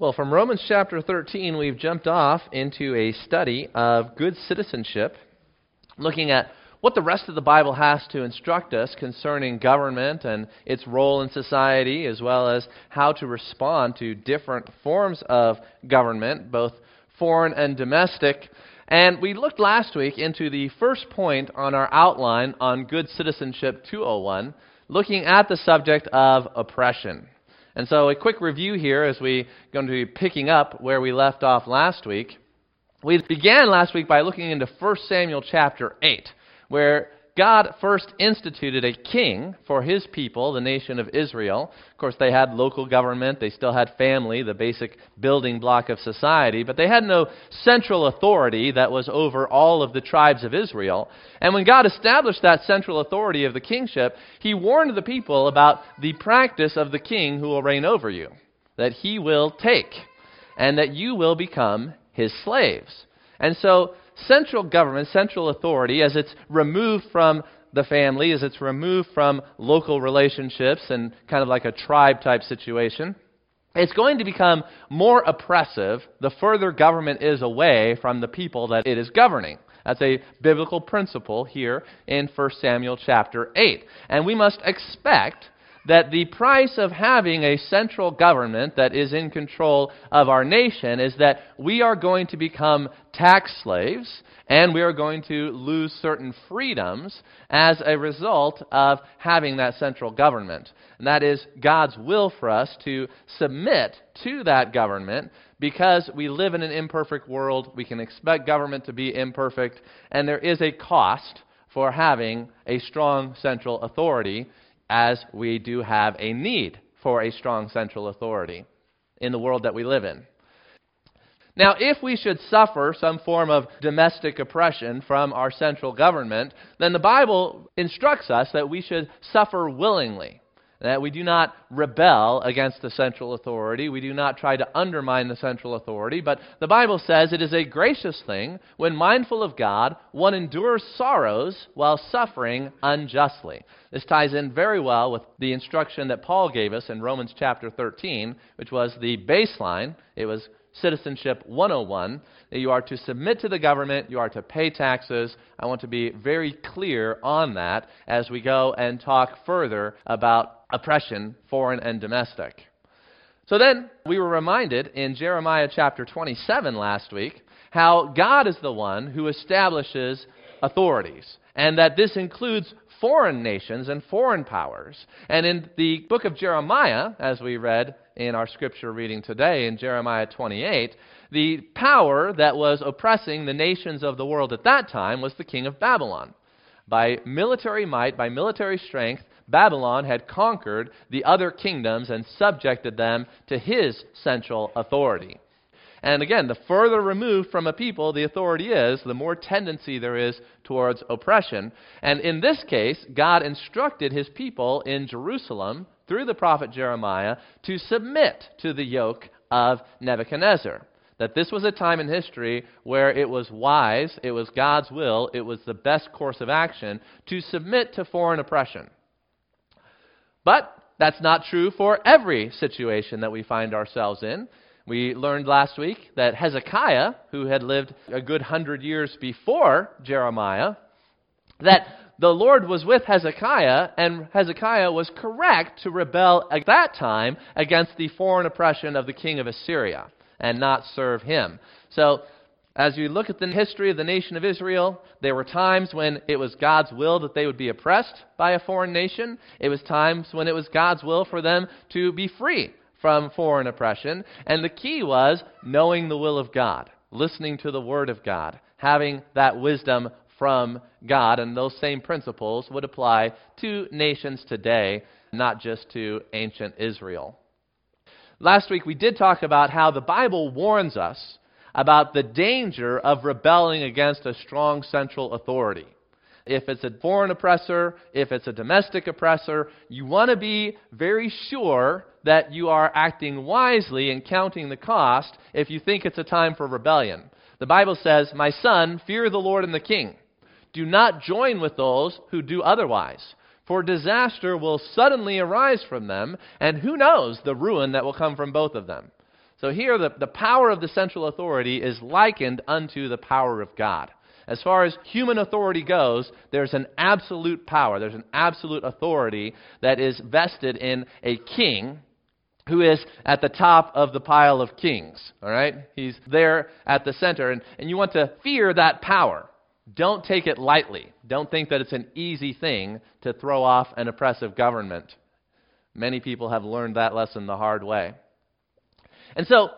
Well, from Romans chapter 13, we've jumped off into a study of good citizenship, looking at what the rest of the Bible has to instruct us concerning government and its role in society, as well as how to respond to different forms of government, both foreign and domestic. And we looked last week into the first point on our outline on Good Citizenship 201, looking at the subject of oppression. And so, a quick review here as we're going to be picking up where we left off last week. We began last week by looking into 1 Samuel chapter 8, where God first instituted a king for his people, the nation of Israel. Of course, they had local government, they still had family, the basic building block of society, but they had no central authority that was over all of the tribes of Israel. And when God established that central authority of the kingship, he warned the people about the practice of the king who will reign over you, that he will take, and that you will become his slaves. And so central government, central authority, as it's removed from the family, as it's removed from local relationships and kind of like a tribe type situation, it's going to become more oppressive the further government is away from the people that it is governing. That's a biblical principle here in 1 Samuel chapter 8. And we must expect that the price of having a central government that is in control of our nation is that we are going to become tax slaves and we are going to lose certain freedoms as a result of having that central government. And that is God's will for us to submit to that government because we live in an imperfect world. We can expect government to be imperfect, and there is a cost for having a strong central authority as we do have a need for a strong central authority in the world that we live in. Now, if we should suffer some form of domestic oppression from our central government, then the Bible instructs us that we should suffer willingly that we do not rebel against the central authority. We do not try to undermine the central authority. But the Bible says it is a gracious thing when mindful of God, one endures sorrows while suffering unjustly. This ties in very well with the instruction that Paul gave us in Romans chapter 13, which was the baseline. It was Citizenship 101 that you are to submit to the government, you are to pay taxes. I want to be very clear on that as we go and talk further about oppression, foreign and domestic. So then we were reminded in Jeremiah chapter 27 last week how God is the one who establishes authorities, and that this includes foreign nations and foreign powers. And in the book of Jeremiah, as we read in our scripture reading today in Jeremiah 28, the power that was oppressing the nations of the world at that time was the king of Babylon. By military might, by military strength, Babylon had conquered the other kingdoms and subjected them to his central authority. And again, the further removed from a people the authority is, the more tendency there is towards oppression. And in this case, God instructed his people in Jerusalem through the prophet Jeremiah to submit to the yoke of Nebuchadnezzar. That this was a time in history where it was wise, it was God's will, it was the best course of action to submit to foreign oppression. But that's not true for every situation that we find ourselves in. We learned last week that Hezekiah, who had lived a good hundred years before Jeremiah, that the Lord was with Hezekiah, and Hezekiah was correct to rebel at that time against the foreign oppression of the king of Assyria and not serve him. So as you look at the history of the nation of Israel, there were times when it was God's will that they would be oppressed by a foreign nation. It was times when it was God's will for them to be free from foreign oppression. And the key was knowing the will of God, listening to the Word of God, having that wisdom from God. And those same principles would apply to nations today, not just to ancient Israel. Last week we did talk about how the Bible warns us about the danger of rebelling against a strong central authority. If it's a foreign oppressor, if it's a domestic oppressor, you want to be very sure that you are acting wisely and counting the cost if you think it's a time for rebellion. The Bible says, My son, fear the Lord and the king. Do not join with those who do otherwise, for disaster will suddenly arise from them, and who knows the ruin that will come from both of them. So here, the, the power of the central authority is likened unto the power of God. As far as human authority goes, there's an absolute power, there's an absolute authority that is vested in a king who is at the top of the pile of kings. All right? He's there at the center. And, and you want to fear that power. Don't take it lightly. Don't think that it's an easy thing to throw off an oppressive government. Many people have learned that lesson the hard way. And so,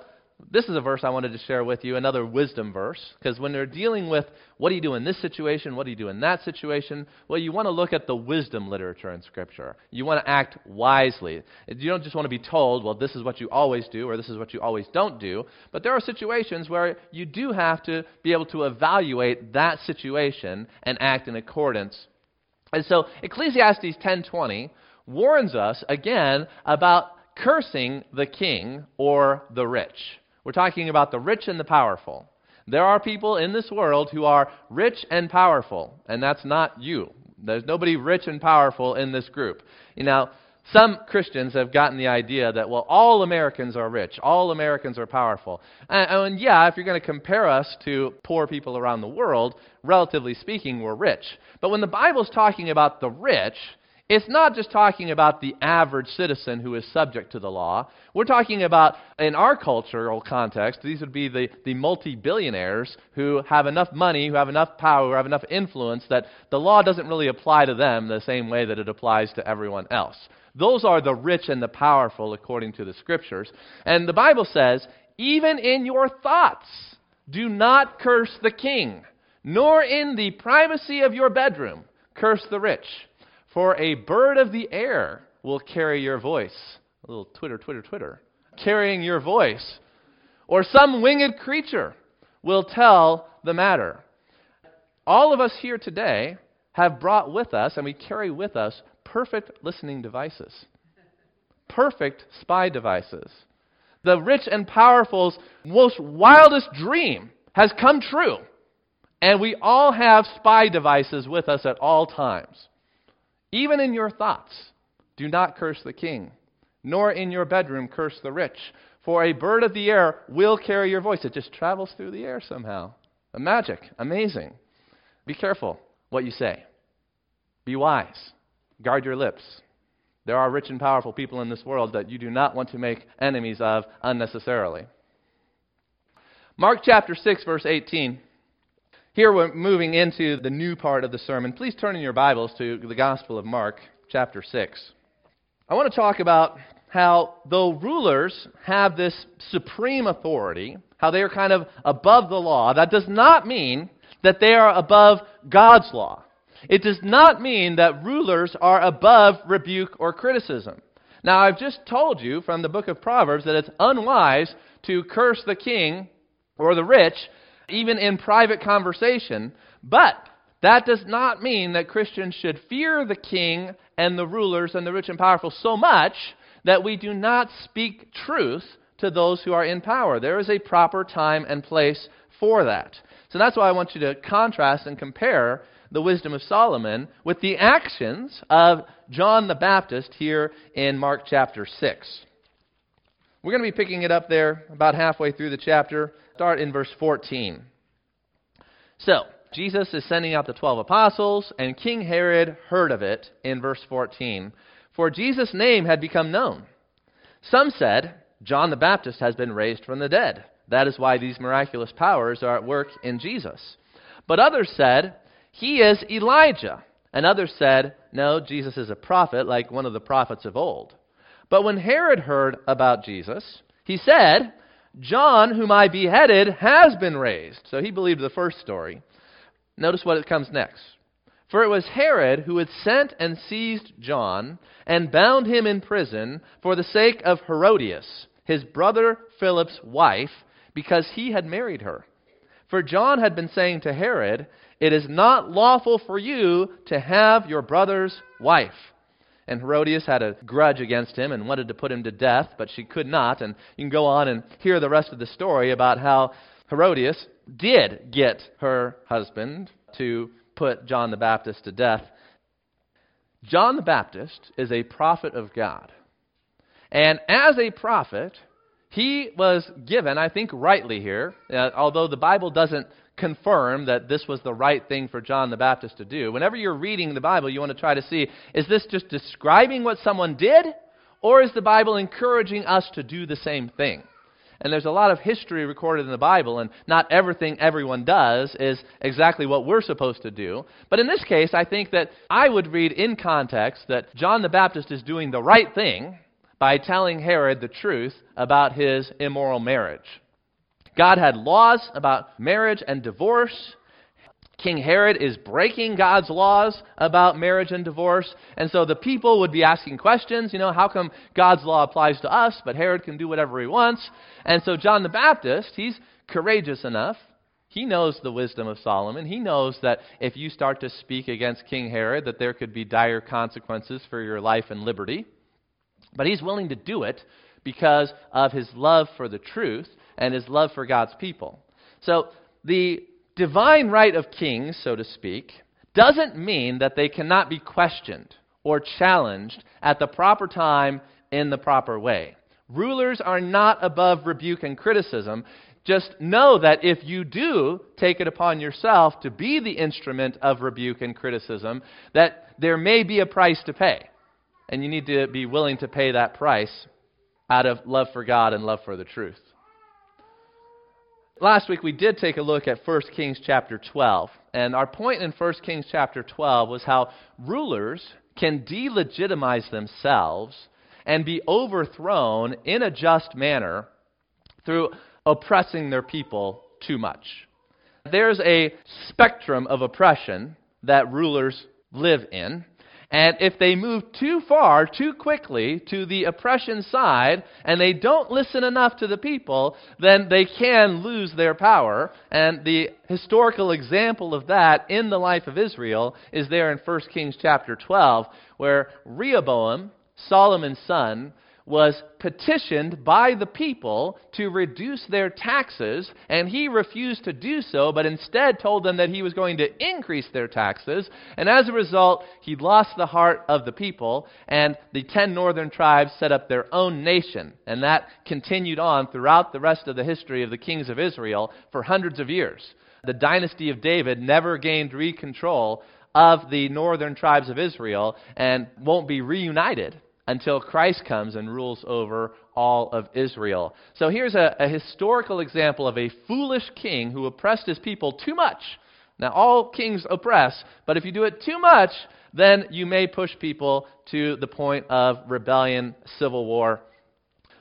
this is a verse I wanted to share with you, another wisdom verse, because when they're dealing with what do you do in this situation, what do you do in that situation, well, you want to look at the wisdom literature in Scripture. You want to act wisely. You don't just want to be told, well, this is what you always do or this is what you always don't do, but there are situations where you do have to be able to evaluate that situation and act in accordance. And so Ecclesiastes 10:20 warns us again about cursing the king or the rich. We're talking about the rich and the powerful. There are people in this world who are rich and powerful, and that's not you. There's nobody rich and powerful in this group. You know, some Christians have gotten the idea that, well, all Americans are rich, all Americans are powerful. And, and yeah, if you're going to compare us to poor people around the world, relatively speaking, we're rich. But when the Bible's talking about the rich, it's not just talking about the average citizen who is subject to the law. We're talking about, in our cultural context, these would be the, the multi billionaires who have enough money, who have enough power, who have enough influence that the law doesn't really apply to them the same way that it applies to everyone else. Those are the rich and the powerful according to the scriptures. And the Bible says, even in your thoughts, do not curse the king, nor in the privacy of your bedroom curse the rich. For a bird of the air will carry your voice. A little Twitter, Twitter, Twitter. Carrying your voice. Or some winged creature will tell the matter. All of us here today have brought with us, and we carry with us, perfect listening devices. Perfect spy devices. The rich and powerful's most wildest dream has come true. And we all have spy devices with us at all times. Even in your thoughts, do not curse the king, nor in your bedroom curse the rich. For a bird of the air will carry your voice. It just travels through the air somehow. A magic. Amazing. Be careful what you say. Be wise. Guard your lips. There are rich and powerful people in this world that you do not want to make enemies of unnecessarily. Mark chapter 6, verse 18. Here we're moving into the new part of the sermon. Please turn in your Bibles to the Gospel of Mark, chapter 6. I want to talk about how, though rulers have this supreme authority, how they are kind of above the law, that does not mean that they are above God's law. It does not mean that rulers are above rebuke or criticism. Now, I've just told you from the book of Proverbs that it's unwise to curse the king or the rich even in private conversation. But that does not mean that Christians should fear the king and the rulers and the rich and powerful so much that we do not speak truth to those who are in power. There is a proper time and place for that. So that's why I want you to contrast and compare the wisdom of Solomon with the actions of John the Baptist here in Mark chapter 6. We're going to be picking it up there about halfway through the chapter. Start in verse 14. So, Jesus is sending out the 12 apostles, and King Herod heard of it in verse 14. For Jesus' name had become known. Some said, John the Baptist has been raised from the dead. That is why these miraculous powers are at work in Jesus. But others said, He is Elijah. And others said, No, Jesus is a prophet, like one of the prophets of old. But when Herod heard about Jesus, he said, John, whom I beheaded, has been raised. So he believed the first story. Notice what it comes next. For it was Herod who had sent and seized John and bound him in prison for the sake of Herodias, his brother Philip's wife, because he had married her. For John had been saying to Herod, It is not lawful for you to have your brother's wife. And Herodias had a grudge against him and wanted to put him to death, but she could not. And you can go on and hear the rest of the story about how Herodias did get her husband to put John the Baptist to death. John the Baptist is a prophet of God. And as a prophet, he was given, I think rightly here, uh, although the Bible doesn't confirm that this was the right thing for John the Baptist to do. Whenever you're reading the Bible, you want to try to see is this just describing what someone did, or is the Bible encouraging us to do the same thing? And there's a lot of history recorded in the Bible, and not everything everyone does is exactly what we're supposed to do. But in this case, I think that I would read in context that John the Baptist is doing the right thing by telling Herod the truth about his immoral marriage. God had laws about marriage and divorce. King Herod is breaking God's laws about marriage and divorce. And so the people would be asking questions, you know, how come God's law applies to us, but Herod can do whatever he wants? And so John the Baptist, he's courageous enough. He knows the wisdom of Solomon. He knows that if you start to speak against King Herod, that there could be dire consequences for your life and liberty. But he's willing to do it because of his love for the truth and his love for God's people. So the divine right of kings, so to speak, doesn't mean that they cannot be questioned or challenged at the proper time in the proper way. Rulers are not above rebuke and criticism. Just know that if you do take it upon yourself to be the instrument of rebuke and criticism, that there may be a price to pay. And you need to be willing to pay that price out of love for God and love for the truth. Last week we did take a look at 1 Kings chapter 12. And our point in 1 Kings chapter 12 was how rulers can delegitimize themselves and be overthrown in a just manner through oppressing their people too much. There's a spectrum of oppression that rulers live in. And if they move too far, too quickly to the oppression side, and they don't listen enough to the people, then they can lose their power. And the historical example of that in the life of Israel is there in 1 Kings chapter 12, where Rehoboam, Solomon's son, was petitioned by the people to reduce their taxes, and he refused to do so, but instead told them that he was going to increase their taxes. And as a result, he lost the heart of the people, and the ten northern tribes set up their own nation. And that continued on throughout the rest of the history of the kings of Israel for hundreds of years. The dynasty of David never gained re control of the northern tribes of Israel and won't be reunited until Christ comes and rules over all of Israel. So here's a, a, historical example of a foolish king who oppressed his people too much. Now, all kings oppress, but if you do it too much, then you may push people to the point of rebellion, civil war.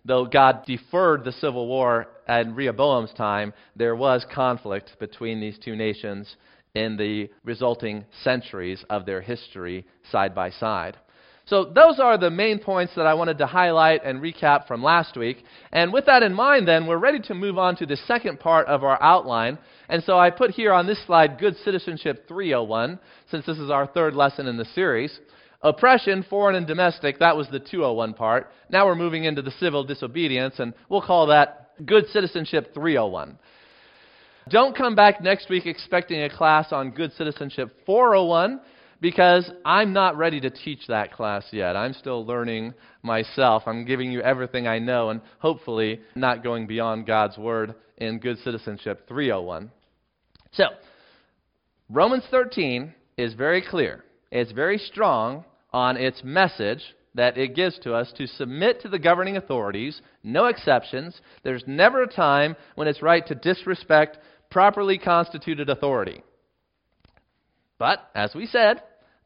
Though God deferred the civil war at Rehoboam's time, there was conflict between these two nations in the resulting centuries of their history side by side. So, those are the main points that I wanted to highlight and recap from last week. And with that in mind, then, we're ready to move on to the second part of our outline. And so, I put here on this slide Good Citizenship 301, since this is our third lesson in the series. Oppression, foreign and domestic, that was the 201 part. Now we're moving into the civil disobedience, and we'll call that Good Citizenship 301. Don't come back next week expecting a class on Good Citizenship 401 because I'm not ready to teach that class yet. I'm still learning myself. I'm giving you everything I know and hopefully not going beyond God's word in Good Citizenship 301. So, Romans 13 is very clear. It's very strong on its message that it gives to us to submit to the governing authorities, no exceptions. There's never a time when it's right to disrespect properly constituted authority. But, as we said,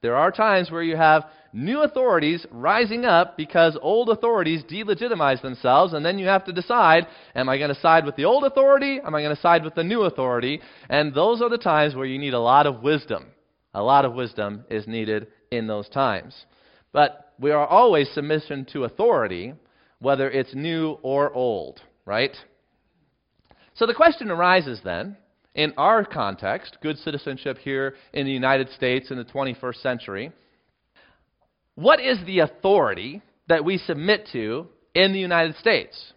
there are times where you have new authorities rising up because old authorities delegitimize themselves, and then you have to decide am I going to side with the old authority? Am I going to side with the new authority? And those are the times where you need a lot of wisdom. A lot of wisdom is needed in those times. But we are always submission to authority, whether it's new or old, right? So the question arises then in our context, good citizenship here in the United States in the 21st century, what is the authority that we submit to in the United States?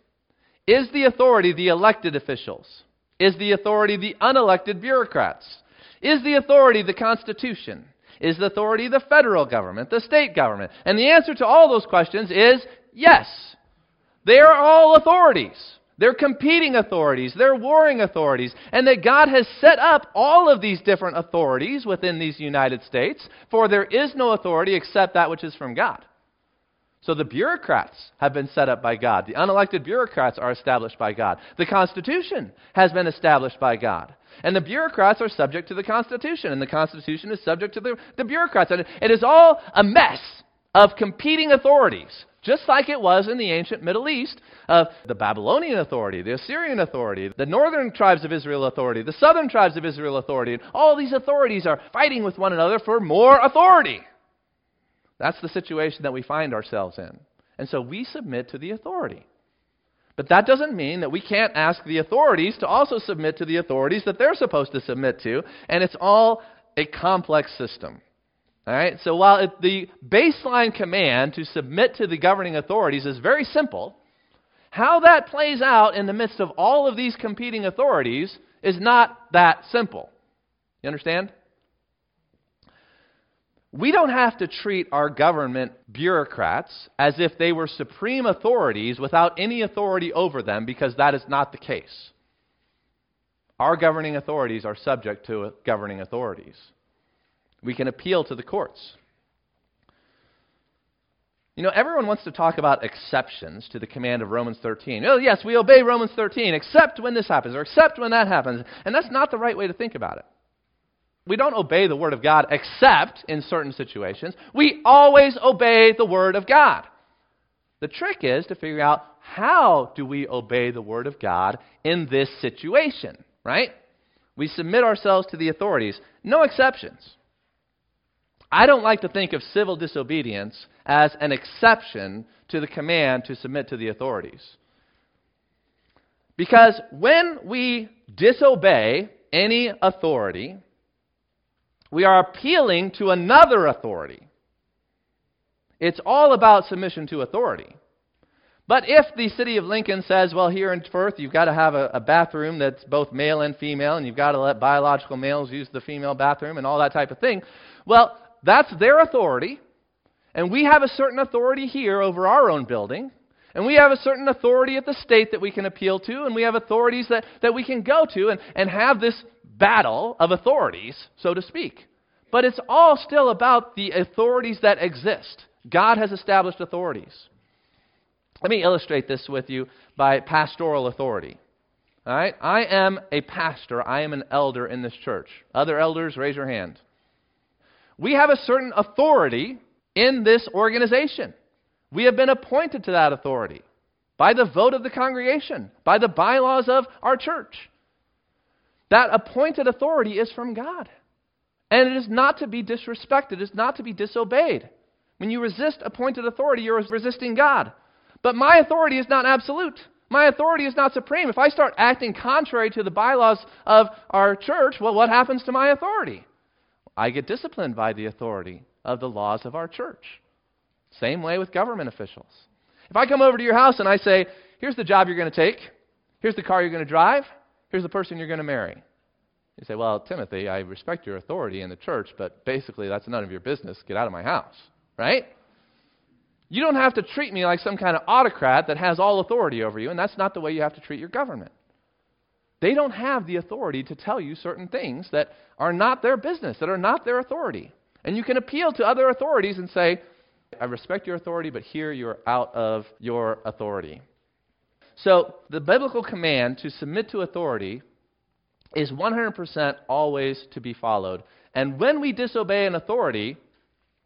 Is the authority the elected officials? Is the authority the unelected bureaucrats? Is the authority the Constitution? Is the authority the federal government, the state government? And the answer to all those questions is yes. They are all authorities. They're competing authorities. They're warring authorities. And that God has set up all of these different authorities within these United States, for there is no authority except that which is from God. So the bureaucrats have been set up by God. The unelected bureaucrats are established by God. The Constitution has been established by God. And the bureaucrats are subject to the Constitution, and the Constitution is subject to the, the bureaucrats. And it is all a mess of competing authorities, just like it was in the ancient Middle East of the Babylonian authority, the Assyrian authority, the northern tribes of Israel authority, the southern tribes of Israel authority. And all these authorities are fighting with one another for more authority. That's the situation that we find ourselves in. And so we submit to the authority. But that doesn't mean that we can't ask the authorities to also submit to the authorities that they're supposed to submit to. And it's all a complex system. All right? So while it, the baseline command to submit to the governing authorities is very simple, how that plays out in the midst of all of these competing authorities is not that simple. You understand? We don't have to treat our government bureaucrats as if they were supreme authorities without any authority over them because that is not the case. Our governing authorities are subject to governing authorities. We can appeal to the courts. You know, everyone wants to talk about exceptions to the command of Romans 13. Oh, yes, we obey Romans 13, except when this happens, or except when that happens. And that's not the right way to think about it. We don't obey the Word of God except in certain situations. We always obey the Word of God. The trick is to figure out how do we obey the Word of God in this situation, right? We submit ourselves to the authorities. No exceptions. I don't like to think of civil disobedience as an exception to the command to submit to the authorities. Because when we disobey any authority, we are appealing to another authority. It's all about submission to authority. But if the city of Lincoln says, well, here in Firth, you've got to have a, a, bathroom that's both male and female, and you've got to let biological males use the female bathroom and all that type of thing, well, that's their authority. And we have a certain authority here over our own building. And we have a certain authority at the state that we can appeal to, and we have authorities that, that we can go to and, and have this battle of authorities, so to speak. But it's all still about the authorities that exist. God has established authorities. Let me illustrate this with you by pastoral authority. All right? I am a pastor. I am an elder in this church. Other elders, raise your hand. We have a certain authority in this organization. We have been appointed to that authority by the vote of the congregation, by the bylaws of our church. That appointed authority is from God. And it is not to be disrespected, it is not to be disobeyed. When you resist appointed authority, you're resisting God. But my authority is not absolute. My authority is not supreme. If I start acting contrary to the bylaws of our church, well, what happens to my authority? I get disciplined by the authority of the laws of our church. Same way with government officials. If I come over to your house and I say, here's the job you're going to take, here's the car you're going to drive, Here's the person you're going to marry. You say, Well, Timothy, I respect your authority in the church, but basically that's none of your business. Get out of my house. Right? You don't have to treat me like some kind of autocrat that has all authority over you, and that's not the way you have to treat your government. They don't have the authority to tell you certain things that are not their business, that are not their authority. And you can appeal to other authorities and say, I respect your authority, but here you're out of your authority. So, the biblical command to submit to authority is 100% always to be followed. And when we disobey an authority,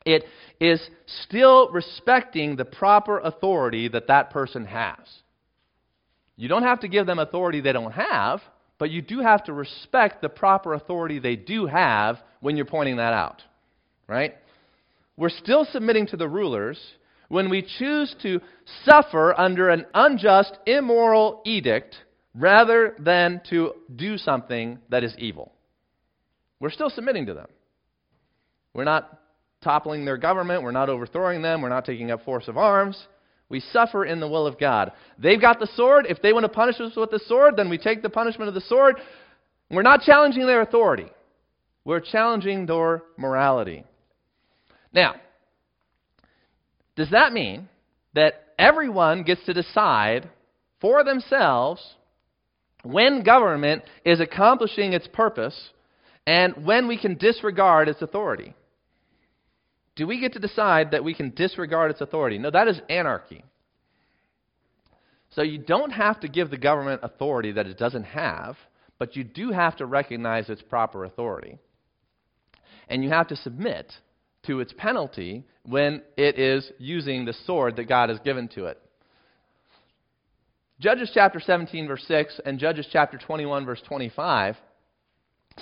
it is still respecting the proper authority that that person has. You don't have to give them authority they don't have, but you do have to respect the proper authority they do have when you're pointing that out. Right? We're still submitting to the rulers, when we choose to suffer under an unjust, immoral edict rather than to do something that is evil. We're still submitting to them. We're not toppling their government, we're not overthrowing them, we're not taking up force of arms. We suffer in the will of God. They've got the sword. If they want to punish us with the sword, then we take the punishment of the sword. We're not challenging their authority. We're challenging their morality. Now, does that mean that everyone gets to decide for themselves when government is accomplishing its purpose and when we can disregard its authority. Do we get to decide that we can disregard its authority? No, that is anarchy. So you don't have to give the government authority that it doesn't have, but you do have to recognize its proper authority. And you have to submit to its penalty when it is using the sword that God has given to it. Judges chapter 17, verse 6, and Judges chapter 21, verse 25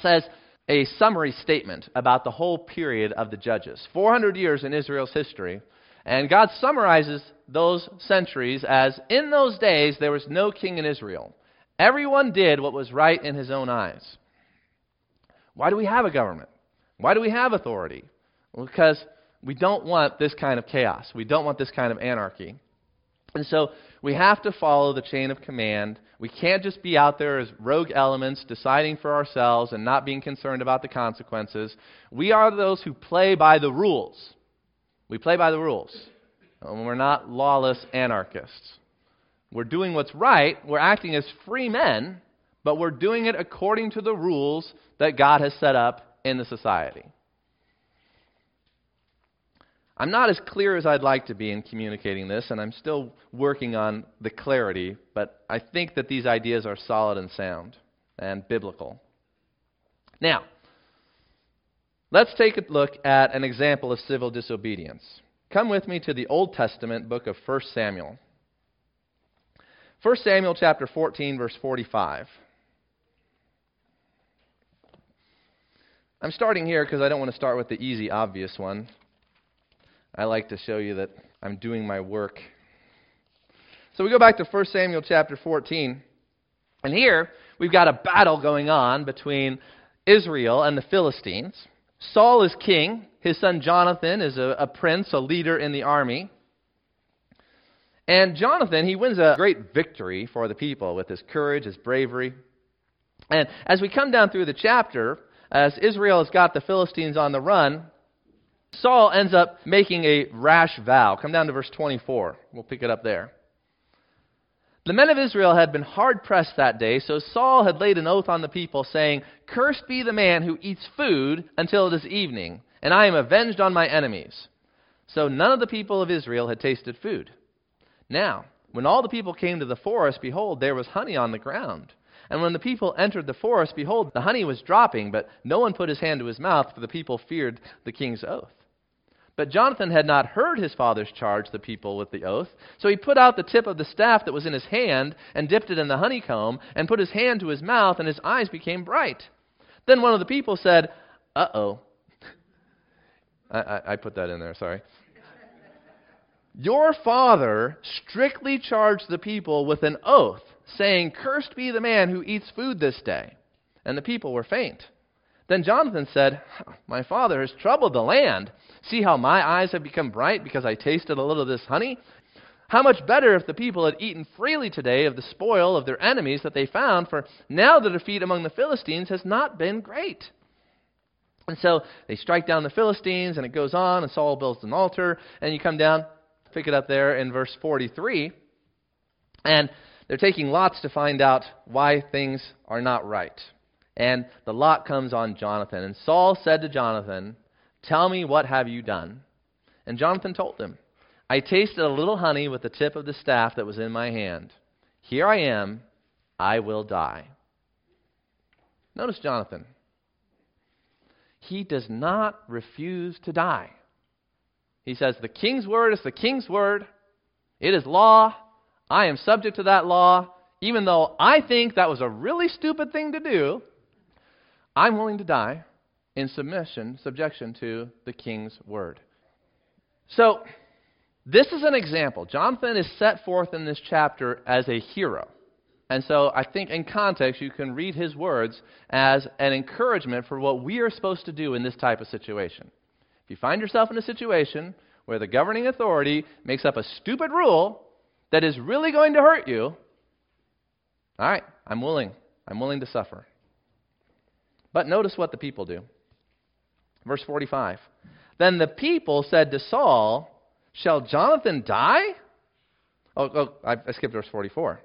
says a summary statement about the whole period of the Judges 400 years in Israel's history. And God summarizes those centuries as in those days there was no king in Israel. Everyone did what was right in his own eyes. Why do we have a government? Why do we have authority? Well, because we don't want this kind of chaos. We don't want this kind of anarchy. And so we have to follow the chain of command. We can't just be out there as rogue elements deciding for ourselves and not being concerned about the consequences. We are those who play by the rules. We play by the rules. And we're not lawless anarchists. We're doing what's right. We're acting as free men, but we're doing it according to the rules that God has set up in the society. I'm not as clear as I'd like to be in communicating this, and I'm still working on the clarity, but I think that these ideas are solid and sound and biblical. Now, let's take a look at an example of civil disobedience. Come with me to the Old Testament book of 1 Samuel. 1 Samuel chapter 14 verse 45. I'm starting here because I don't want to start with the easy obvious one. I like to show you that I'm doing my work. So we go back to 1 Samuel chapter 14. And here we've got a battle going on between Israel and the Philistines. Saul is king. His son Jonathan is a, a prince, a leader in the army. And Jonathan, he wins a great victory for the people with his courage, his bravery. And as we come down through the chapter, as Israel has got the Philistines on the run, Saul ends up making a rash vow. Come down to verse 24. We'll pick it up there. The men of Israel had been hard pressed that day, so Saul had laid an oath on the people, saying, Cursed be the man who eats food until it is evening, and I am avenged on my enemies. So none of the people of Israel had tasted food. Now, when all the people came to the forest, behold, there was honey on the ground. And when the people entered the forest, behold, the honey was dropping, but no one put his hand to his mouth, for the people feared the king's oath. But Jonathan had not heard his father's charge the people with the oath. So he put out the tip of the staff that was in his hand and dipped it in the honeycomb and put his hand to his mouth, and his eyes became bright. Then one of the people said, Uh oh. I, I, I put that in there, sorry. Your father strictly charged the people with an oath, saying, Cursed be the man who eats food this day. And the people were faint. Then Jonathan said, My father has troubled the land. See how my eyes have become bright because I tasted a little of this honey? How much better if the people had eaten freely today of the spoil of their enemies that they found, for now the defeat among the Philistines has not been great. And so they strike down the Philistines, and it goes on, and Saul builds an altar, and you come down, pick it up there in verse 43, and they're taking lots to find out why things are not right. And the lot comes on Jonathan. And Saul said to Jonathan, Tell me, what have you done? And Jonathan told him, I tasted a little honey with the tip of the staff that was in my hand. Here I am. I will die. Notice Jonathan. He does not refuse to die. He says, The king's word is the king's word. It is law. I am subject to that law. Even though I think that was a really stupid thing to do, I'm willing to die in submission, subjection to the king's word. So, this is an example. Jonathan is set forth in this chapter as a hero. And so I think in context, you can read his words as an encouragement for what we are supposed to do in this type of situation. If you find yourself in a situation where the governing authority makes up a stupid rule that is really going to hurt you, all right, I'm willing. I'm willing to suffer. But notice what the people do. Verse 45. Then the people said to Saul, Shall Jonathan die? Oh, oh I, skipped verse 44.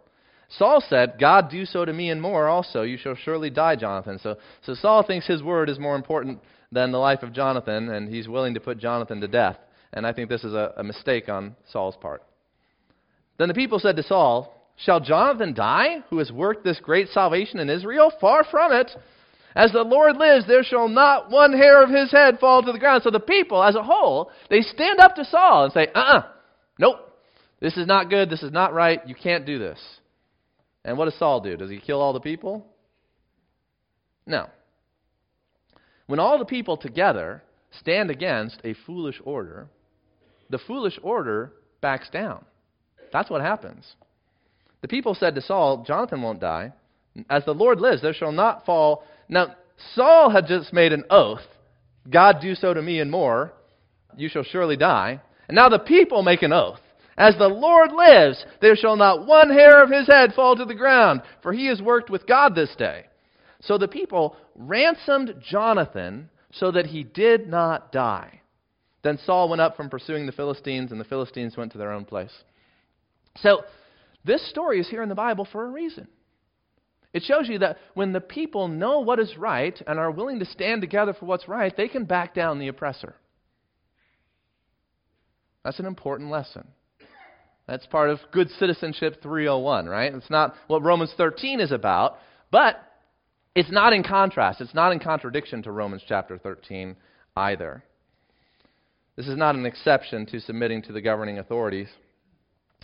Saul said, God do so to me and more also. You shall surely die, Jonathan. So, so Saul thinks his word is more important than the life of Jonathan, and he's willing to put Jonathan to death. And I think this is a, a mistake on Saul's part. Then the people said to Saul, Shall Jonathan die, who has worked this great salvation in Israel? Far from it. As the Lord lives, there shall not one hair of his head fall to the ground. So the people, as a whole, they stand up to Saul and say, uh uh-uh, uh, nope, this is not good, this is not right, you can't do this. And what does Saul do? Does he kill all the people? No. When all the people together stand against a foolish order, the foolish order backs down. That's what happens. The people said to Saul, Jonathan won't die. As the Lord lives, there shall not fall. Now, Saul had just made an oath God do so to me and more, you shall surely die. And now the people make an oath. As the Lord lives, there shall not one hair of his head fall to the ground, for he has worked with God this day. So the people ransomed Jonathan so that he did not die. Then Saul went up from pursuing the Philistines, and the Philistines went to their own place. So, this story is here in the Bible for a reason. It shows you that when the people know what is right and are willing to stand together for what's right, they can back down the oppressor. That's an important lesson. That's part of good citizenship 301, right? It's not what Romans 13 is about, but it's not in contrast. It's not in contradiction to Romans chapter 13 either. This is not an exception to submitting to the governing authorities.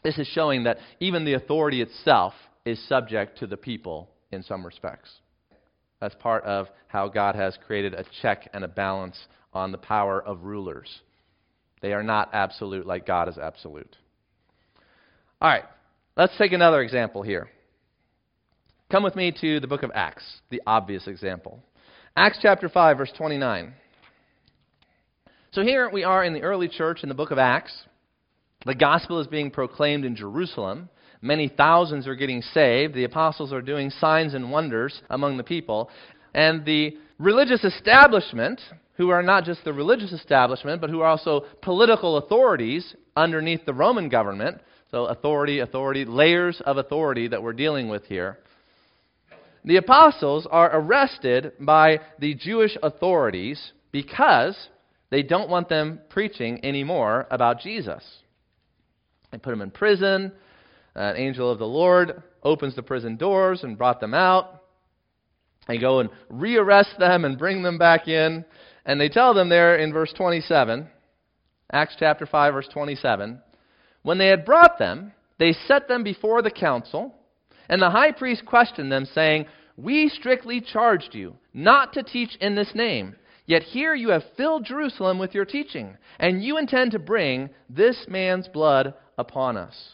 This is showing that even the authority itself is subject to the people in some respects. That's part of how God has created a check and a balance on the power of rulers. They are not absolute like God is absolute. All right, let's take another example here. Come with me to the book of Acts, the obvious example. Acts chapter 5, verse 29. So here we are in the early church in the book of Acts. The gospel is being proclaimed in Jerusalem. Many thousands are getting saved. The apostles are doing signs and wonders among the people. And the religious establishment, who are not just the religious establishment, but who are also political authorities underneath the Roman government, so authority, authority, layers of authority that we're dealing with here. The apostles are arrested by the Jewish authorities because they don't want them preaching anymore about Jesus. They put them in prison. Uh, an angel of the Lord opens the prison doors and brought them out. They go and rearrest them and bring them back in. And they tell them there in verse 27, Acts chapter 5, verse 27, when they had brought them, they set them before the council. And the high priest questioned them, saying, We strictly charged you not to teach in this name. Yet here you have filled Jerusalem with your teaching, and you intend to bring this man's blood upon us.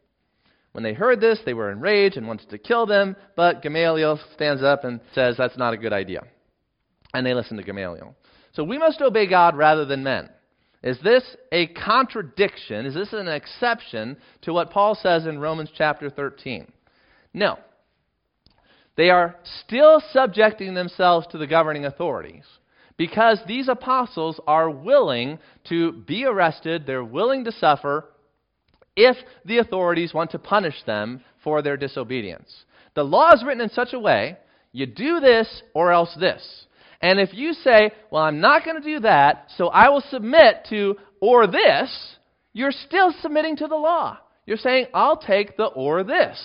When they heard this, they were enraged and wanted to kill them, but Gamaliel stands up and says that's not a good idea. And they listen to Gamaliel. So we must obey God rather than men. Is this a contradiction? Is this an exception to what Paul says in Romans chapter 13? No. They are still subjecting themselves to the governing authorities because these apostles are willing to be arrested, they're willing to suffer, if the authorities want to punish them for their disobedience. The law is written in such a way you do this or else this. And if you say, well, I'm not going to do that, so I will submit to or this, you're still submitting to the law. You're saying, I'll take the or this.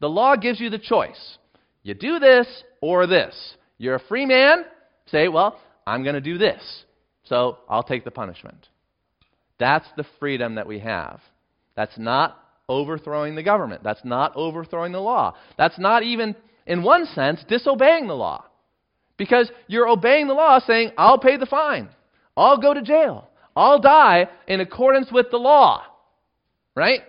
The law gives you the choice. You do this or this. You're a free man, say, well, I'm going to do this, so I'll take the punishment. That's the freedom that we have. That's not overthrowing the government. That's not overthrowing the law. That's not even, in one sense, disobeying the law. Because you're obeying the law saying, I'll pay the fine. I'll go to jail. I'll die in accordance with the law. Right?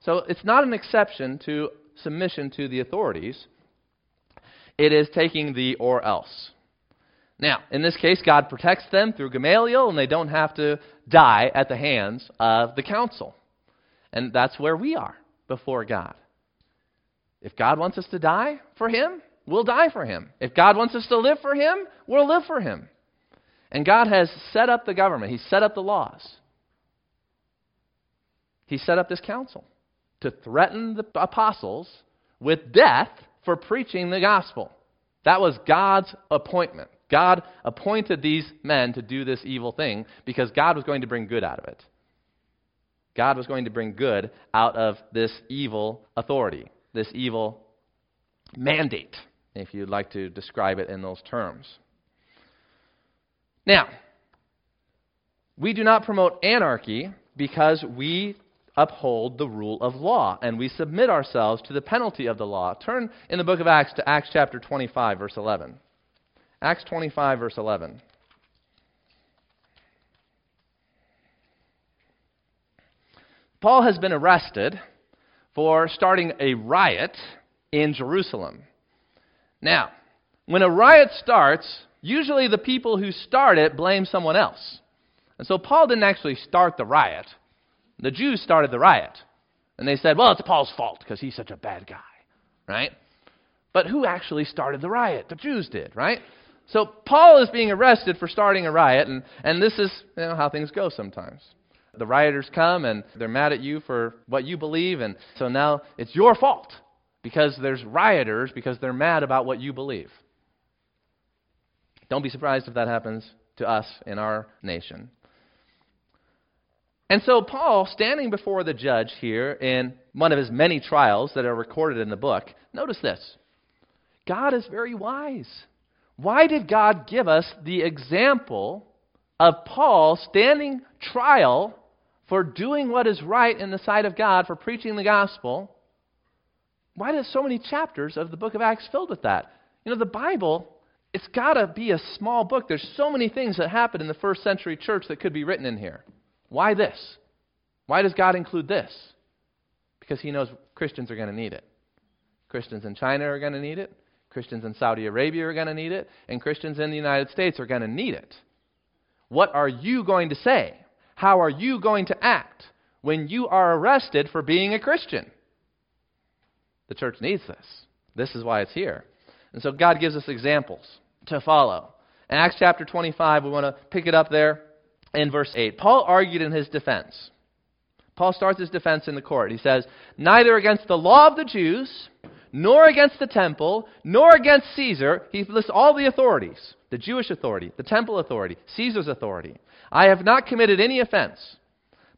So it's not an exception to submission to the authorities. It is taking the or else. Now, in this case, God protects them through Gamaliel, and they don't have to die at the hands of the council. And that's where we are before God. If God wants us to die for Him, we'll die for Him. If God wants us to live for Him, we'll live for Him. And God has set up the government, He set up the laws. He set up this council to threaten the apostles with death for preaching the gospel. That was God's appointment. God appointed these men to do this evil thing because God was going to bring good out of it. God was going to bring good out of this evil authority, this evil mandate, if you'd like to describe it in those terms. Now, we do not promote anarchy because we uphold the rule of law and we submit ourselves to the penalty of the law. Turn in the book of Acts to Acts chapter 25, verse 11. Acts 25, verse 11. Paul has been arrested for starting a riot in Jerusalem. Now, when a riot starts, usually the people who start it blame someone else. And so Paul didn't actually start the riot. The Jews started the riot. And they said, well, it's Paul's fault because he's such a bad guy, right? But who actually started the riot? The Jews did, right? So Paul is being arrested for starting a riot, and, and this is you know, how things go sometimes. The rioters come and they're mad at you for what you believe, and so now it's your fault because there's rioters because they're mad about what you believe. Don't be surprised if that happens to us in our nation. And so, Paul, standing before the judge here in one of his many trials that are recorded in the book, notice this God is very wise. Why did God give us the example of Paul standing trial for doing what is right in the sight of God, for preaching the gospel? Why are so many chapters of the book of Acts filled with that? You know, the Bible, it's got to be a small book. There's so many things that happened in the first century church that could be written in here. Why this? Why does God include this? Because He knows Christians are going to need it. Christians in China are going to need it. Christians in Saudi Arabia are going to need it, and Christians in the United States are going to need it. What are you going to say? How are you going to act when you are arrested for being a Christian? The church needs this. This is why it's here. And so God gives us examples to follow. In Acts chapter 25, we want to pick it up there in verse 8. Paul argued in his defense. Paul starts his defense in the court. He says, Neither against the law of the Jews nor against the temple, nor against Caesar. He lists all the authorities the Jewish authority, the temple authority, Caesar's authority. I have not committed any offense.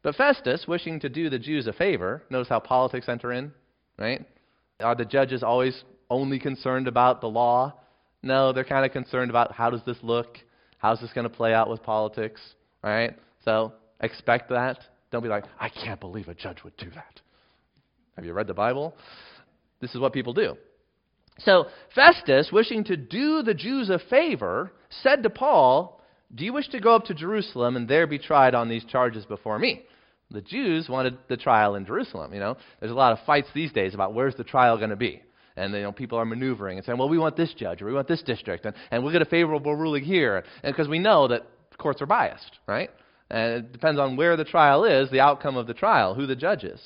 But Festus, wishing to do the Jews a favor, notice how politics enter in, right? Are the judges always only concerned about the law? No, they're kind of concerned about how does this look? How's this going to play out with politics? Right? So expect that. Don't be like, I can't believe a judge would do that. Have you read the Bible? This is what people do. So Festus, wishing to do the Jews a favor, said to Paul, Do you wish to go up to Jerusalem and there be tried on these charges before me? The Jews wanted the trial in Jerusalem. You know, there's a lot of fights these days about where's the trial going to be. And you know, people are maneuvering and saying, well, we want this judge or we want this district, and, and we'll get a favorable ruling here. And because we know that courts are biased, right? And it depends on where the trial is, the outcome of the trial, who the judge is.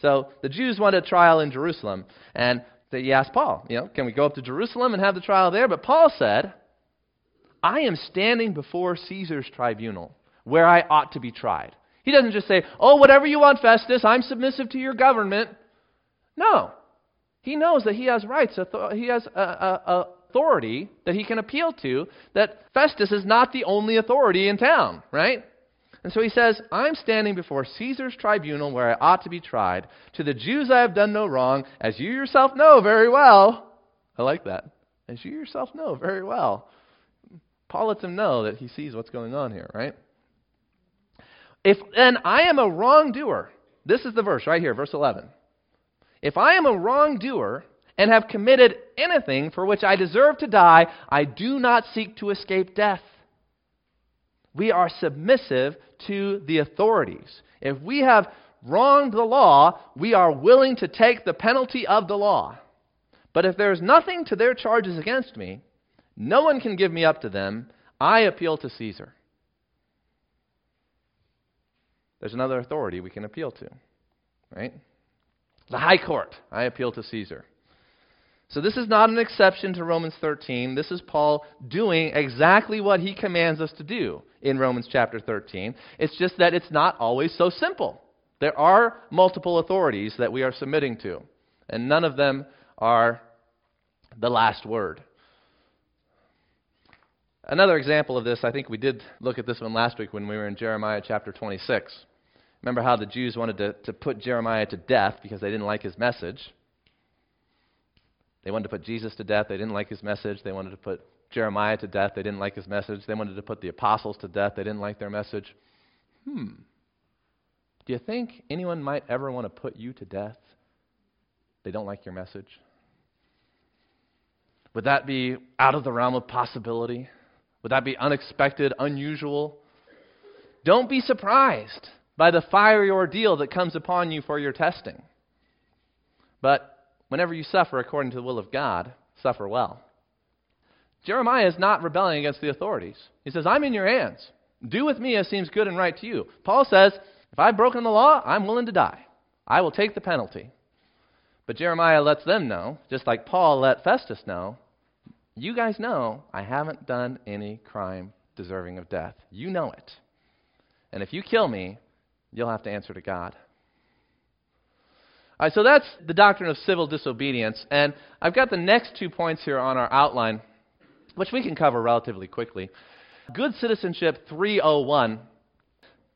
So the Jews wanted a trial in Jerusalem, and they asked Paul, you know, can we go up to Jerusalem and have the trial there? But Paul said, I am standing before Caesar's tribunal, where I ought to be tried. He doesn't just say, oh, whatever you want, Festus, I'm submissive to your government. No. He knows that he has rights, he has a, a, a authority that he can appeal to, that Festus is not the only authority in town, right? And so he says, I'm standing before Caesar's tribunal where I ought to be tried. To the Jews I have done no wrong, as you yourself know very well. I like that. As you yourself know very well. Paul lets him know that he sees what's going on here, right? If then I am a wrongdoer, this is the verse right here, verse 11. If I am a wrongdoer and have committed anything for which I deserve to die, I do not seek to escape death. We are submissive to the authorities. If we have wronged the law, we are willing to take the penalty of the law. But if there is nothing to their charges against me, no one can give me up to them. I appeal to Caesar. There's another authority we can appeal to, right? The high court. I appeal to Caesar. So this is not an exception to Romans 13. This is Paul doing exactly what he commands us to do in Romans chapter 13. It's just that it's not always so simple. There are multiple authorities that we are submitting to, and none of them are the last word. Another example of this, I think we did look at this one last week when we were in Jeremiah chapter 26. Remember how the Jews wanted to, to put Jeremiah to death because they didn't like his message? They wanted to put Jesus to death. They didn't like his message. They wanted to put Jeremiah to death. They didn't like his message. They wanted to put the apostles to death. They didn't like their message. Hmm. Do you think anyone might ever want to put you to death? They don't like your message. Would that be out of the realm of possibility? Would that be unexpected, unusual? Don't be surprised by the fiery ordeal that comes upon you for your testing. But whenever you suffer according to the will of God, suffer well. Jeremiah is not rebelling against the authorities. He says, I'm in your hands. Do with me as seems good and right to you. Paul says, if I've broken the law, I'm willing to die. I will take the penalty. But Jeremiah lets them know, just like Paul let Festus know, you guys know I haven't done any crime deserving of death. You know it. And if you kill me, you'll have to answer to God. All right, so that's the doctrine of civil disobedience. And I've got the next two points here on our outline, which we can cover relatively quickly. Good Citizenship 301.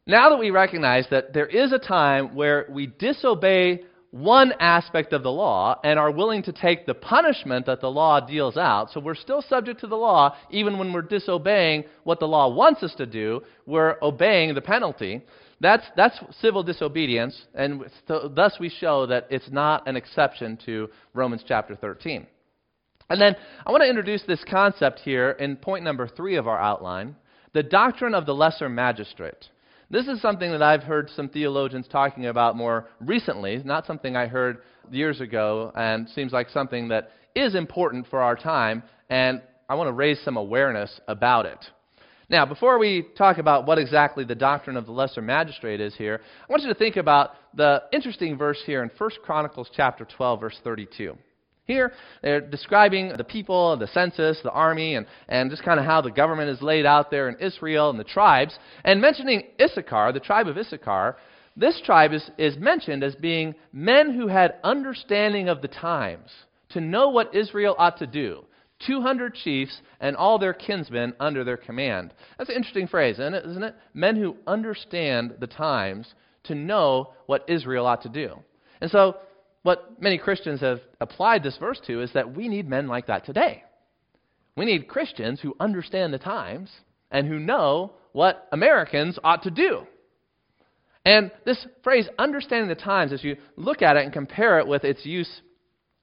Now that we recognize that there is a time where we disobey one aspect of the law and are willing to take the punishment that the law deals out. So we're still subject to the law, even when we're disobeying what the law wants us to do, we're obeying the penalty. That's, that's civil disobedience, and so thus we show that it's not an exception to Romans chapter 13. And then I want to introduce this concept here in point number three of our outline the doctrine of the lesser magistrate. This is something that I've heard some theologians talking about more recently, not something I heard years ago, and seems like something that is important for our time, and I want to raise some awareness about it. Now, before we talk about what exactly the doctrine of the lesser magistrate is here, I want you to think about the interesting verse here in 1 Chronicles chapter 12 verse 32. Here, they're describing the people, the census, the army, and, and just kind of how the government is laid out there in Israel and the tribes. And mentioning Issachar, the tribe of Issachar, this tribe is, is mentioned as being men who had understanding of the times, to know what Israel ought to do. 200 chiefs and all their kinsmen under their command. That's an interesting phrase, isn't it? Isn't it? Men who understand the times to know what Israel ought to do. And so what many Christians have applied this verse to is that we need men like that today. We need Christians who understand the times and who know what Americans ought to do. And this phrase, understanding the times, as you look at it and compare it with its use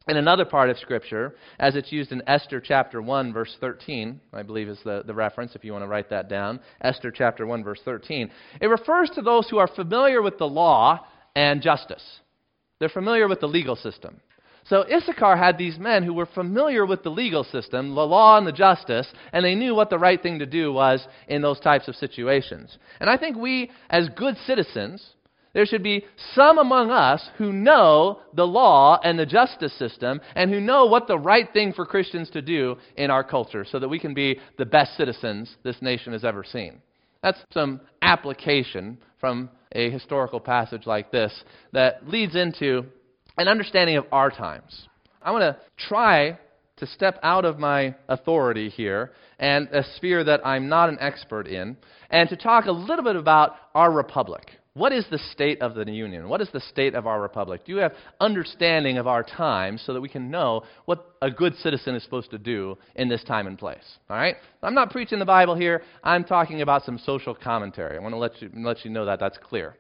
in another part of Scripture, as it's used in Esther chapter 1, verse 13, I believe is the, the reference if you want to write that down. Esther chapter 1, verse 13. It refers to those who are familiar with the law and justice. They're familiar with the legal system. So Issachar had these men who were familiar with the legal system, the law and the justice, and they knew what the right thing to do was in those types of situations. And I think we, as good citizens, there should be some among us who know the law and the justice system and who know what the right thing for Christians to do in our culture so that we can be the best citizens this nation has ever seen. That's some application from a historical passage like this that leads into an understanding of our times. I want to try to step out of my authority here and a sphere that I'm not an expert in, and to talk a little bit about our republic. What is the state of the Union? What is the state of our republic? Do you have understanding of our times so that we can know what a good citizen is supposed to do in this time and place? All right? I'm not preaching the Bible here. I'm talking about some social commentary. I want to let you, let you know that that's clear.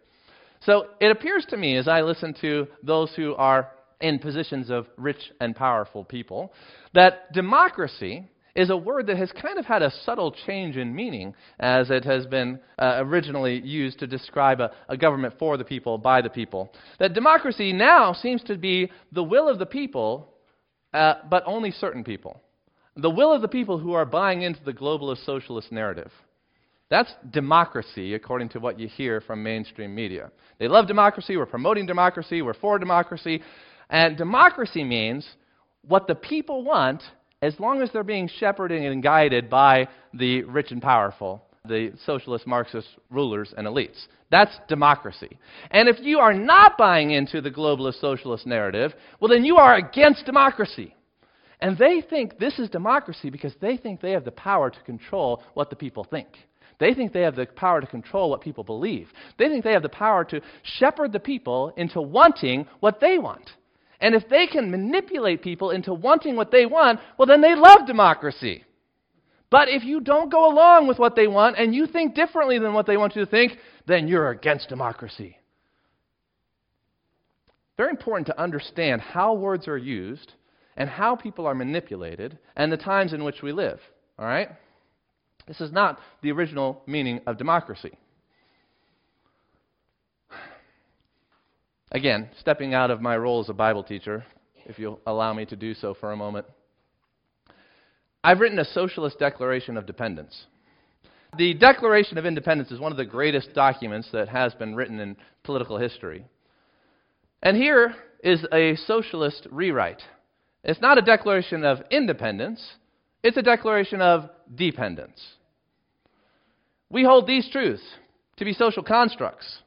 So it appears to me, as I listen to those who are in positions of rich and powerful people, that democracy is a word that has kind of had a subtle change in meaning as it has been uh, originally used to describe a, a government for the people, by the people. That democracy now seems to be the will of the people uh, but only certain people. The will of the people who are buying into the globalist socialist narrative. That's democracy, according to what you hear from mainstream media. They love democracy, we're promoting democracy, we're for democracy. And democracy means what the people want as long as they're being shepherded and guided by the rich and powerful, the socialist Marxist rulers and elites. That's democracy. And if you are not buying into the globalist socialist narrative, well, then you are against democracy. And they think this is democracy because they think they have the power to control what the people think. They think they have the power to control what people believe. They think they have the power to shepherd the people into wanting what they want. And if they can manipulate people into wanting what they want, well, then they love democracy. But if you don't go along with what they want and you think differently than what they want you to think, then you're against democracy. Very important to understand how words are used and how people are manipulated and the times in which we live. All right? This is not the original meaning of democracy. Again, stepping out of my role as a Bible teacher, if you'll allow me to do so for a moment. I've written a socialist declaration of dependence. The Declaration of Independence is one of the greatest documents that has been written in political history. And here is a socialist rewrite. It's not a declaration of independence, it's a declaration of dependence. We hold these truths to be social constructs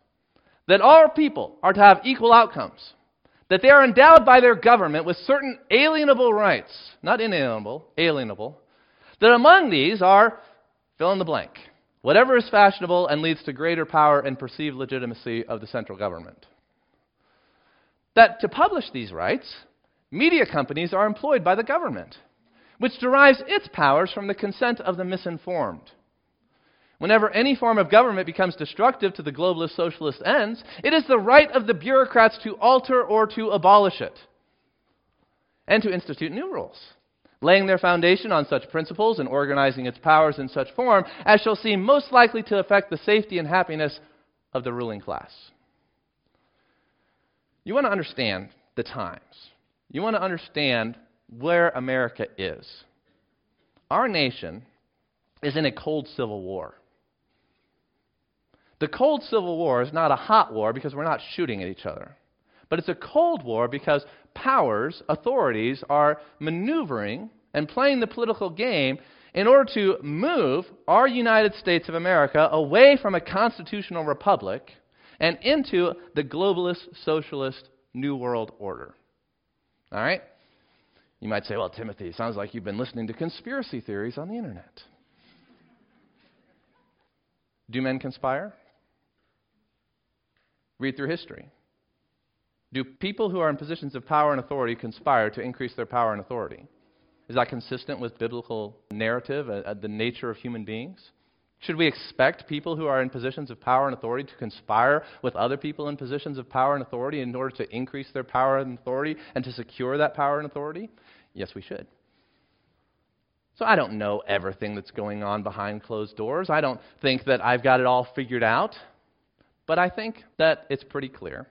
that all people are to have equal outcomes, that they are endowed by their government with certain alienable rights, not inalienable, alienable, that among these are fill in the blank, whatever is fashionable and leads to greater power and perceived legitimacy of the central government. That to publish these rights, media companies are employed by the government, which derives its powers from the consent of the misinformed. Whenever any form of government becomes destructive to the globalist socialist ends, it is the right of the bureaucrats to alter or to abolish it and to institute new rules, laying their foundation on such principles and organizing its powers in such form as shall seem most likely to affect the safety and happiness of the ruling class. You want to understand the times. You want to understand where America is. Our nation is in a cold civil war. The Cold Civil War is not a hot war because we're not shooting at each other. But it's a Cold War because powers, authorities, are maneuvering and playing the political game in order to move our United States of America away from a constitutional republic and into the globalist, socialist, New World Order. All right? You might say, well, Timothy, it sounds like you've been listening to conspiracy theories on the internet. Do men conspire? Read through history. Do people who are in positions of power and authority conspire to increase their power and authority? Is that consistent with biblical narrative, uh, uh, the nature of human beings? Should we expect people who are in positions of power and authority to conspire with other people in positions of power and authority in order to increase their power and authority and to secure that power and authority? Yes, we should. So I don't know everything that's going on behind closed doors. I don't think that I've got it all figured out. But I think that it's pretty clear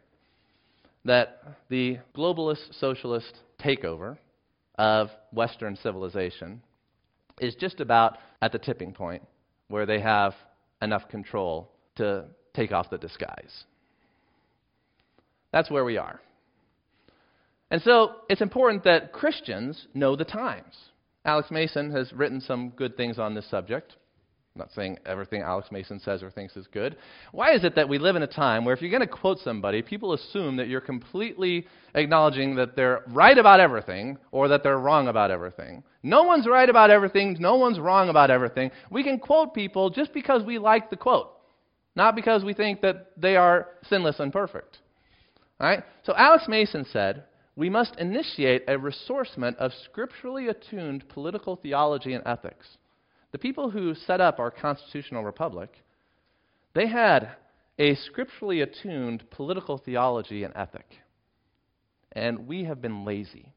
that the globalist socialist takeover of Western civilization is just about at the tipping point where they have enough control to take off the disguise. That's where we are. And so it's important that Christians know the times. Alex Mason has written some good things on this subject. I'm not saying everything Alex Mason says or thinks is good. Why is it that we live in a time where if you're going to quote somebody, people assume that you're completely acknowledging that they're right about everything or that they're wrong about everything? No one's right about everything, no one's wrong about everything. We can quote people just because we like the quote, not because we think that they are sinless and perfect. All right? So Alex Mason said, we must initiate a ressourcement of scripturally attuned political theology and ethics. The people who set up our constitutional republic, they had a scripturally attuned political theology and ethic. And we have been lazy.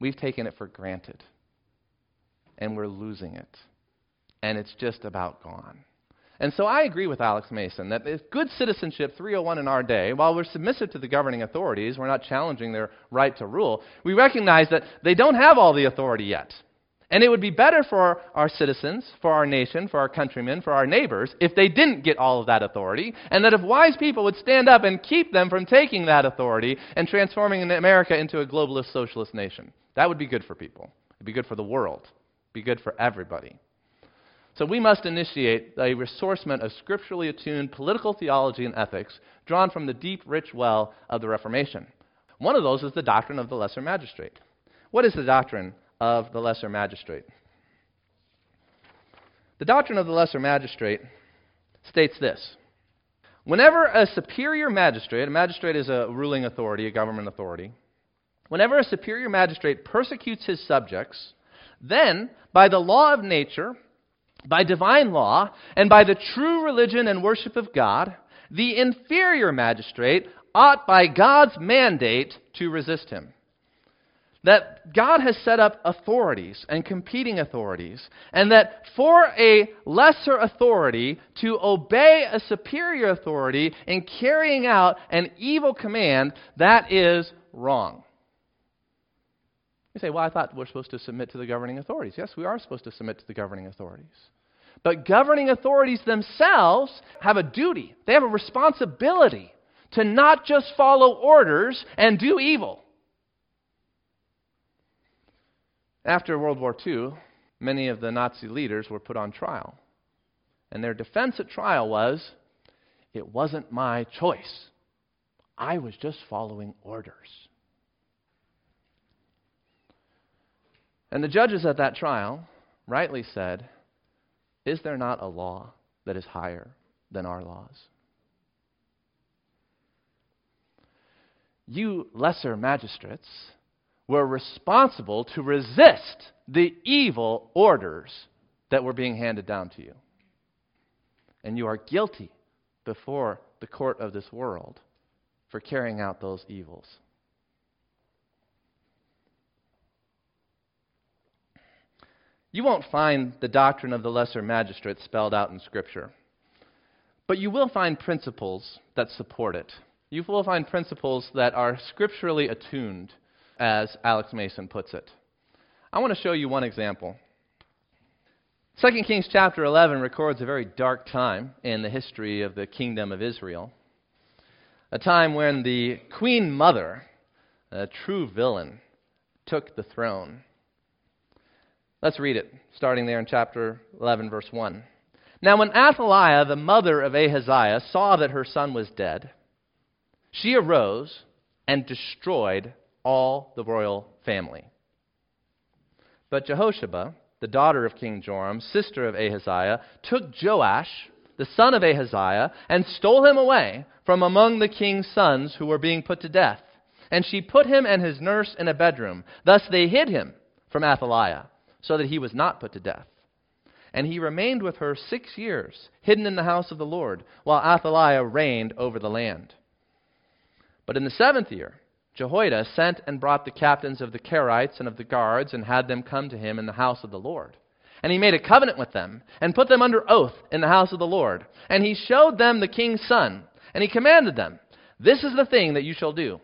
We've taken it for granted. And we're losing it. And it's just about gone. And so I agree with Alex Mason that if good citizenship 301 in our day, while we're submissive to the governing authorities, we're not challenging their right to rule, we recognize that they don't have all the authority yet. And it would be better for our citizens, for our nation, for our countrymen, for our neighbors, if they didn't get all of that authority, and that if wise people would stand up and keep them from taking that authority and transforming America into a globalist socialist nation. That would be good for people. It'd be good for the world. It'd be good for everybody. So we must initiate a ressourcement of scripturally attuned political theology and ethics drawn from the deep, rich well of the Reformation. One of those is the doctrine of the lesser magistrate. What is the doctrine of the lesser magistrate? The doctrine of the lesser magistrate states this Whenever a superior magistrate, a magistrate is a ruling authority, a government authority, whenever a superior magistrate persecutes his subjects, then, by the law of nature, by divine law and by the true religion and worship of God, the inferior magistrate ought by God's mandate to resist him. That God has set up authorities and competing authorities, and that for a lesser authority to obey a superior authority in carrying out an evil command, that is wrong. You say, well, I thought we're supposed to submit to the governing authorities. Yes, we are supposed to submit to the governing authorities. But governing authorities themselves have a duty, they have a responsibility to not just follow orders and do evil. After World War II, many of the Nazi leaders were put on trial. And their defense at trial was it wasn't my choice, I was just following orders. And the judges at that trial rightly said, Is there not a law that is higher than our laws? You lesser magistrates were responsible to resist the evil orders that were being handed down to you. And you are guilty before the court of this world for carrying out those evils. You won't find the doctrine of the lesser magistrate spelled out in Scripture, but you will find principles that support it. You will find principles that are scripturally attuned, as Alex Mason puts it. I want to show you one example. 2 Kings chapter 11 records a very dark time in the history of the kingdom of Israel. A time when the queen mother, a true villain, took the throne. Let's read it, starting there in chapter 11, verse 1. Now, when Athaliah, the mother of Ahaziah, saw that her son was dead, she arose and destroyed all the royal family. But Jehosheba, the daughter of King Joram, sister of Ahaziah, took Joash, the son of Ahaziah, and stole him away from among the king's sons who were being put to death. And she put him and his nurse in a bedroom. Thus they hid him from Athaliah so that he was not put to death. And he remained with her six years, hidden in the house of the Lord, while Athaliah reigned over the land. But in the seventh year, Jehoiada sent and brought the captains of the Carites and of the guards, and had them come to him in the house of the Lord. And he made a covenant with them, and put them under oath in the house of the Lord. And he showed them the king's son, and he commanded them, This is the thing that you shall do.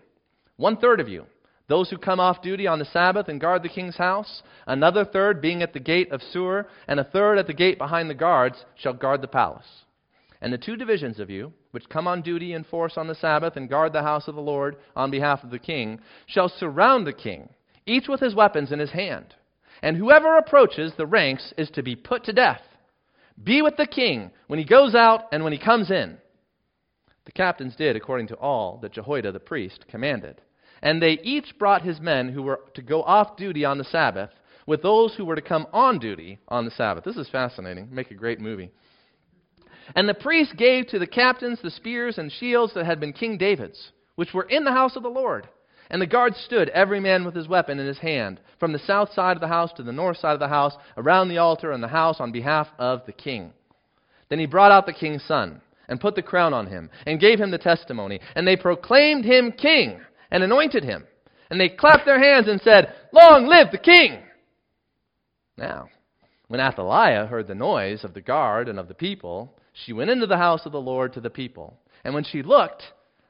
One third of you those who come off duty on the Sabbath and guard the king's house, another third being at the gate of Sur, and a third at the gate behind the guards, shall guard the palace. And the two divisions of you, which come on duty in force on the Sabbath and guard the house of the Lord on behalf of the king, shall surround the king, each with his weapons in his hand. And whoever approaches the ranks is to be put to death. Be with the king when he goes out and when he comes in. The captains did according to all that Jehoiada the priest commanded. And they each brought his men who were to go off duty on the Sabbath with those who were to come on duty on the Sabbath. This is fascinating. Make a great movie. And the priest gave to the captains the spears and shields that had been King David's, which were in the house of the Lord. And the guards stood, every man with his weapon in his hand, from the south side of the house to the north side of the house, around the altar and the house on behalf of the king. Then he brought out the king's son, and put the crown on him, and gave him the testimony. And they proclaimed him king and anointed him. And they clapped their hands and said, Long live the king! Now, when Athaliah heard the noise of the guard and of the people, she went into the house of the Lord to the people. And when she looked,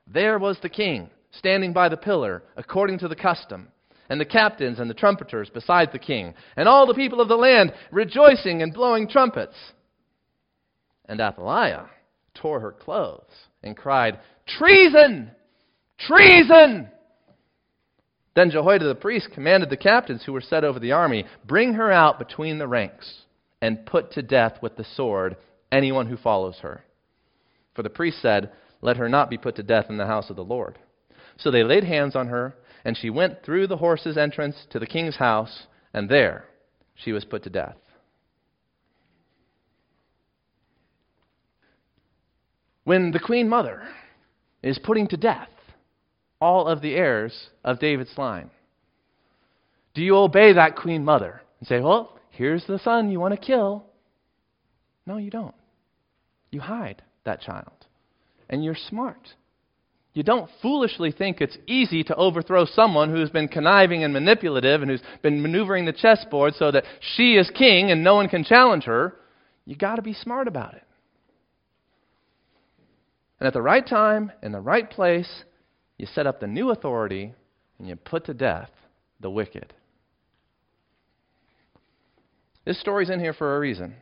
there was the king, standing by the pillar, according to the custom, and the captains and the trumpeters beside the king, and all the people of the land rejoicing and blowing trumpets. And Athaliah tore her clothes and cried, Treason! Treason! Then Jehoiada the priest commanded the captains who were set over the army, Bring her out between the ranks, and put to death with the sword anyone who follows her. For the priest said, Let her not be put to death in the house of the Lord. So they laid hands on her, and she went through the horse's entrance to the king's house, and there she was put to death. When the queen mother is putting to death all of the heirs of David's line. Do you obey that queen mother and say, Well, here's the son you want to kill? No, you don't. You hide that child. And you're smart. You don't foolishly think it's easy to overthrow someone who's been conniving and manipulative and who's been maneuvering the chessboard so that she is king and no one can challenge her. You got to be smart about it. And at the right time, in the right place, you set up the new authority and you put to death the wicked. This story's in here for a reason.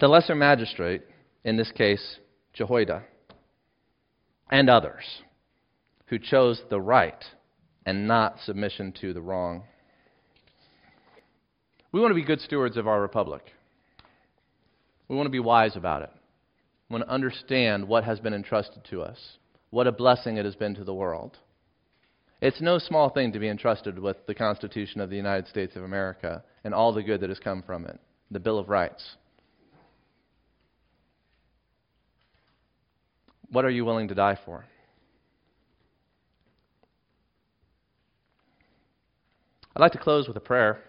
The lesser magistrate, in this case, Jehoiada, and others who chose the right and not submission to the wrong. We want to be good stewards of our republic. We want to be wise about it. We want to understand what has been entrusted to us, what a blessing it has been to the world. It's no small thing to be entrusted with the Constitution of the United States of America and all the good that has come from it, the Bill of Rights. What are you willing to die for? I'd like to close with a prayer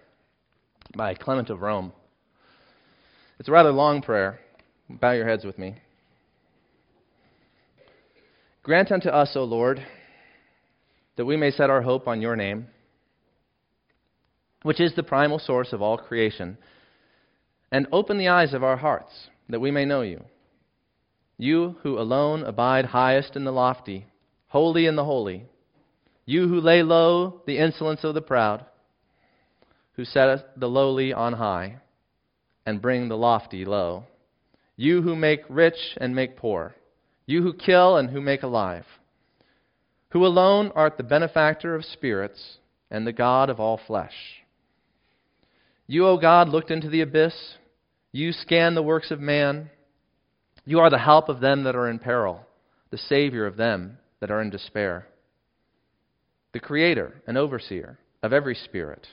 by Clement of Rome. It's a rather long prayer. Bow your heads with me. Grant unto us, O Lord, that we may set our hope on your name, which is the primal source of all creation, and open the eyes of our hearts, that we may know you. You who alone abide highest in the lofty, holy in the holy, you who lay low the insolence of the proud, who set the lowly on high, and bring the lofty low. You who make rich and make poor you who kill and who make alive, who alone art the benefactor of spirits and the God of all flesh. You, O God, looked into the abyss. You scan the works of man. You are the help of them that are in peril, the Savior of them that are in despair, the Creator and Overseer of every spirit,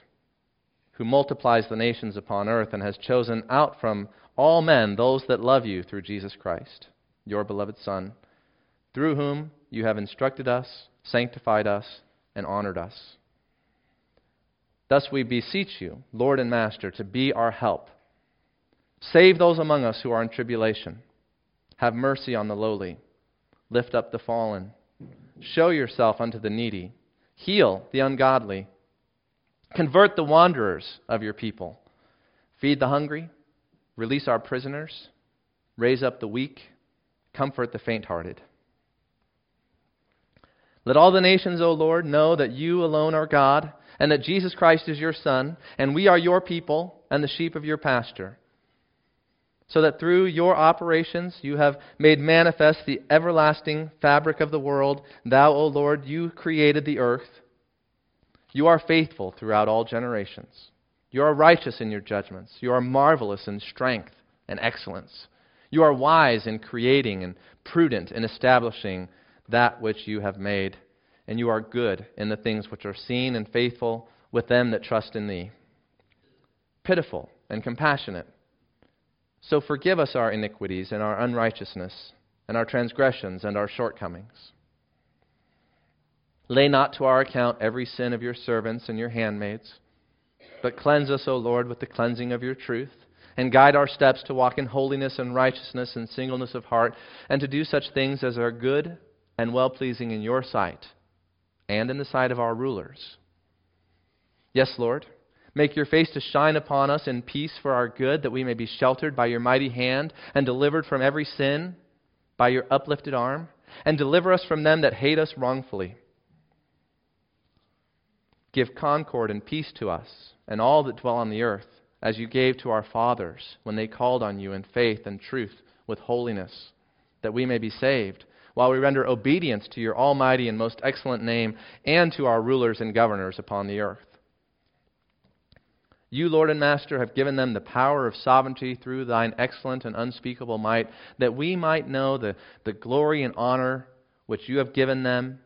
who multiplies the nations upon earth and has chosen out from all men those that love you through Jesus Christ your beloved Son, through whom you have instructed us, sanctified us, and honored us. Thus we beseech you, Lord and Master, to be our help. Save those among us who are in tribulation. Have mercy on the lowly. Lift up the fallen. Show yourself unto the needy. Heal the ungodly. Convert the wanderers of your people. Feed the hungry. Release our prisoners. Raise up the weak comfort the faint hearted. Let all the nations, O Lord, know that you alone are God, and that Jesus Christ is your Son, and we are your people and the sheep of your pasture. So that through your operations you have made manifest the everlasting fabric of the world. Thou, O Lord, you created the earth. You are faithful throughout all generations. You are righteous in your judgments. You are marvelous in strength and excellence. You are wise in creating and prudent in establishing that which you have made, and you are good in the things which are seen and faithful with them that trust in thee. Pitiful and compassionate. So forgive us our iniquities and our unrighteousness, and our transgressions and our shortcomings. Lay not to our account every sin of your servants and your handmaids, but cleanse us, O Lord, with the cleansing of your truth and guide our steps to walk in holiness and righteousness and singleness of heart, and to do such things as are good and well pleasing in your sight and in the sight of our rulers. Yes, Lord, Make your face to shine upon us in peace for our good, that we may be sheltered by your mighty hand and delivered from every sin by your uplifted arm, and deliver us from them that hate us wrongfully. Give concord and peace to us and all that dwell on the earth, as you gave to our fathers when they called on you in faith and truth with holiness, that we may be saved, while we render obedience to your almighty and most excellent name and to our rulers and governors upon the earth. You, Lord and Master, have given them the power of sovereignty through thine excellent and unspeakable might, that we might know the, the glory and honor which you have given them.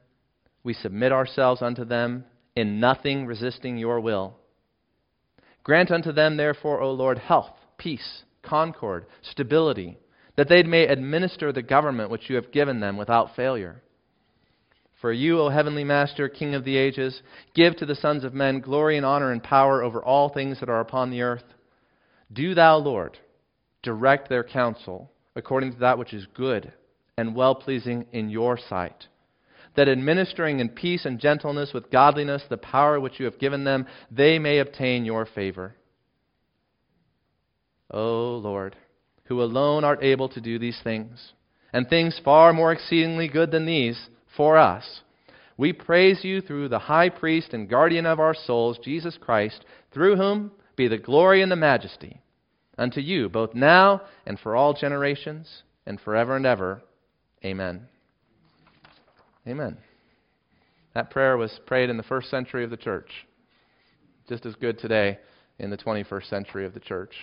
We submit ourselves unto them, in nothing resisting your will. Grant unto them, therefore, O Lord, health, peace, concord, stability, that they may administer the government which you have given them without failure. For you, O heavenly Master, King of the ages, give to the sons of men glory and honor and power over all things that are upon the earth. Do thou, Lord, direct their counsel according to that which is good and well pleasing in your sight, that administering in peace and gentleness with godliness the power which you have given them, they may obtain your favor. O Lord, who alone art able to do these things, and things far more exceedingly good than these, for us. We praise you through the high priest and guardian of our souls, Jesus Christ, through whom be the glory and the majesty unto you, both now and for all generations, and forever and ever. Amen. Amen. That prayer was prayed in the first century of the church, just as good today in the 21st century of the church.